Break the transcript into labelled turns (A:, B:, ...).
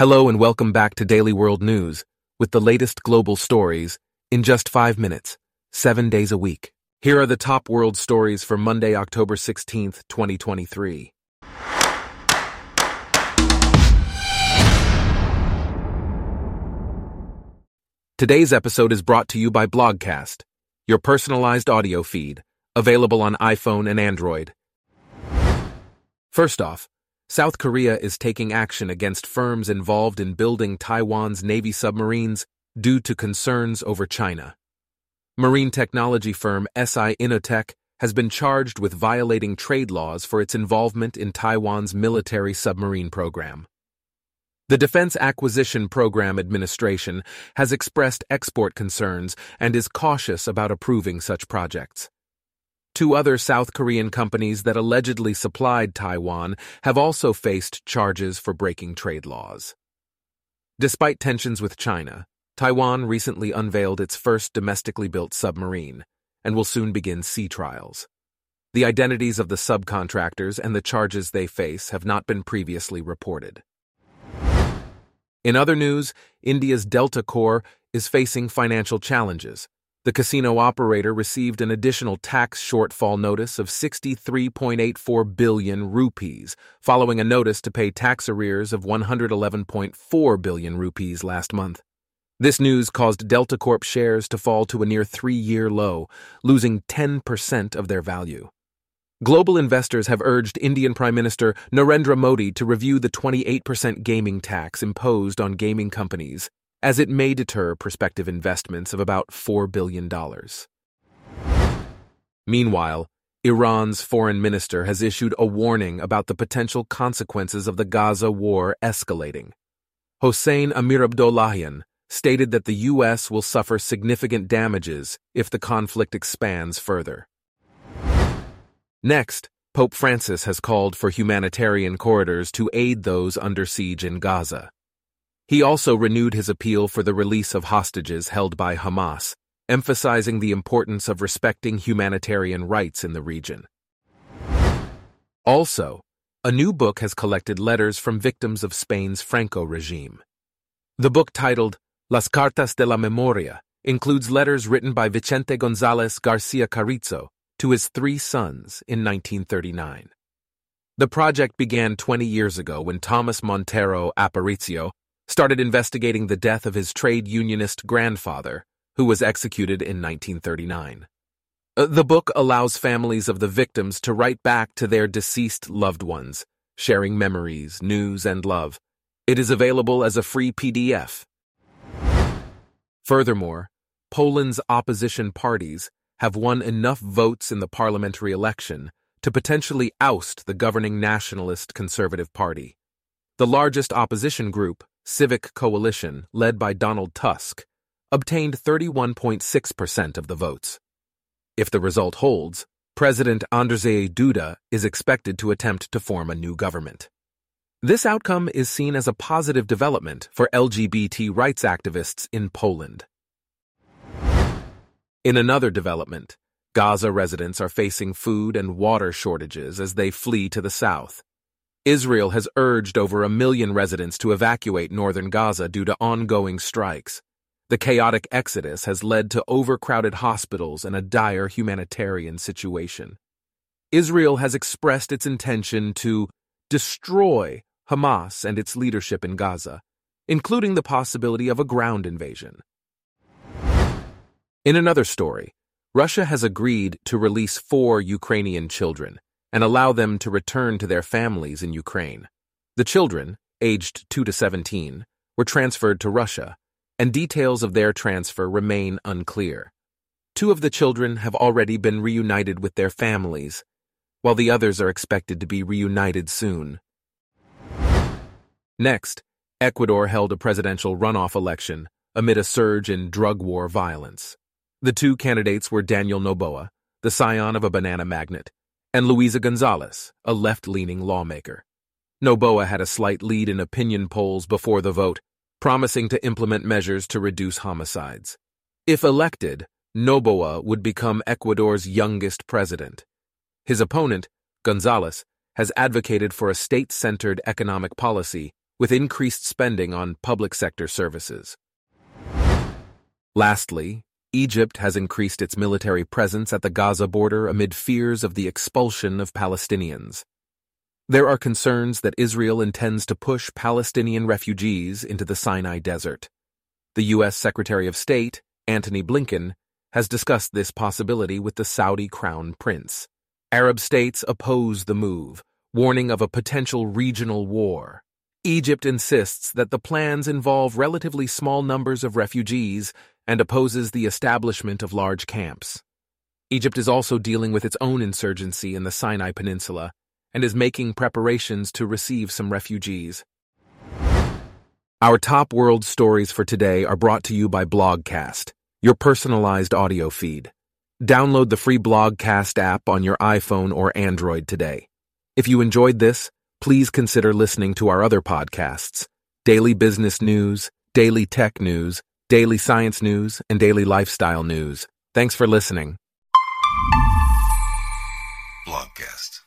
A: Hello and welcome back to Daily World News with the latest global stories in just five minutes, seven days a week. Here are the top world stories for Monday, October 16th, 2023. Today's episode is brought to you by Blogcast, your personalized audio feed, available on iPhone and Android. First off, South Korea is taking action against firms involved in building Taiwan's Navy submarines due to concerns over China. Marine technology firm SI Innotech has been charged with violating trade laws for its involvement in Taiwan's military submarine program. The Defense Acquisition Program Administration has expressed export concerns and is cautious about approving such projects. Two other South Korean companies that allegedly supplied Taiwan have also faced charges for breaking trade laws. Despite tensions with China, Taiwan recently unveiled its first domestically built submarine and will soon begin sea trials. The identities of the subcontractors and the charges they face have not been previously reported. In other news, India's Delta Corp is facing financial challenges the casino operator received an additional tax shortfall notice of 63.84 billion rupees, following a notice to pay tax arrears of 111.4 billion rupees last month. This news caused Delta Corp shares to fall to a near three year low, losing 10% of their value. Global investors have urged Indian Prime Minister Narendra Modi to review the 28% gaming tax imposed on gaming companies as it may deter prospective investments of about $4 billion. Meanwhile, Iran's foreign minister has issued a warning about the potential consequences of the Gaza war escalating. Hossein Amirabdollahian stated that the U.S. will suffer significant damages if the conflict expands further. Next, Pope Francis has called for humanitarian corridors to aid those under siege in Gaza. He also renewed his appeal for the release of hostages held by Hamas, emphasizing the importance of respecting humanitarian rights in the region. Also, a new book has collected letters from victims of Spain's Franco regime. The book titled Las Cartas de la Memoria includes letters written by Vicente González Garcia Carrizo to his three sons in 1939. The project began 20 years ago when Thomas Montero Aparicio started investigating the death of his trade unionist grandfather, who was executed in 1939. Uh, the book allows families of the victims to write back to their deceased loved ones, sharing memories, news, and love. It is available as a free PDF. Furthermore, Poland's opposition parties have won enough votes in the parliamentary election to potentially oust the governing Nationalist Conservative Party. The largest opposition group, Civic Coalition, led by Donald Tusk, obtained 31.6% of the votes. If the result holds, President Andrzej Duda is expected to attempt to form a new government. This outcome is seen as a positive development for LGBT rights activists in Poland. In another development, Gaza residents are facing food and water shortages as they flee to the south. Israel has urged over a million residents to evacuate northern Gaza due to ongoing strikes. The chaotic exodus has led to overcrowded hospitals and a dire humanitarian situation. Israel has expressed its intention to destroy Hamas and its leadership in Gaza, including the possibility of a ground invasion. In another story, Russia has agreed to release four Ukrainian children and allow them to return to their families in Ukraine. The children, aged 2 to 17, were transferred to Russia, and details of their transfer remain unclear. Two of the children have already been reunited with their families, while the others are expected to be reunited soon. Next, Ecuador held a presidential runoff election amid a surge in drug war violence. The two candidates were Daniel Noboa, the scion of a banana magnate, and Luisa Gonzalez, a left leaning lawmaker. Noboa had a slight lead in opinion polls before the vote, promising to implement measures to reduce homicides. If elected, Noboa would become Ecuador's youngest president. His opponent, Gonzalez, has advocated for a state centered economic policy with increased spending on public sector services. Lastly, Egypt has increased its military presence at the Gaza border amid fears of the expulsion of Palestinians. There are concerns that Israel intends to push Palestinian refugees into the Sinai Desert. The U.S. Secretary of State, Antony Blinken, has discussed this possibility with the Saudi crown prince. Arab states oppose the move, warning of a potential regional war. Egypt insists that the plans involve relatively small numbers of refugees and opposes the establishment of large camps. Egypt is also dealing with its own insurgency in the Sinai Peninsula and is making preparations to receive some refugees. Our top world stories for today are brought to you by Blogcast, your personalized audio feed. Download the free Blogcast app on your iPhone or Android today. If you enjoyed this, please consider listening to our other podcasts Daily Business News, Daily Tech News, Daily Science News, and Daily Lifestyle News. Thanks for listening.
B: Blogcast.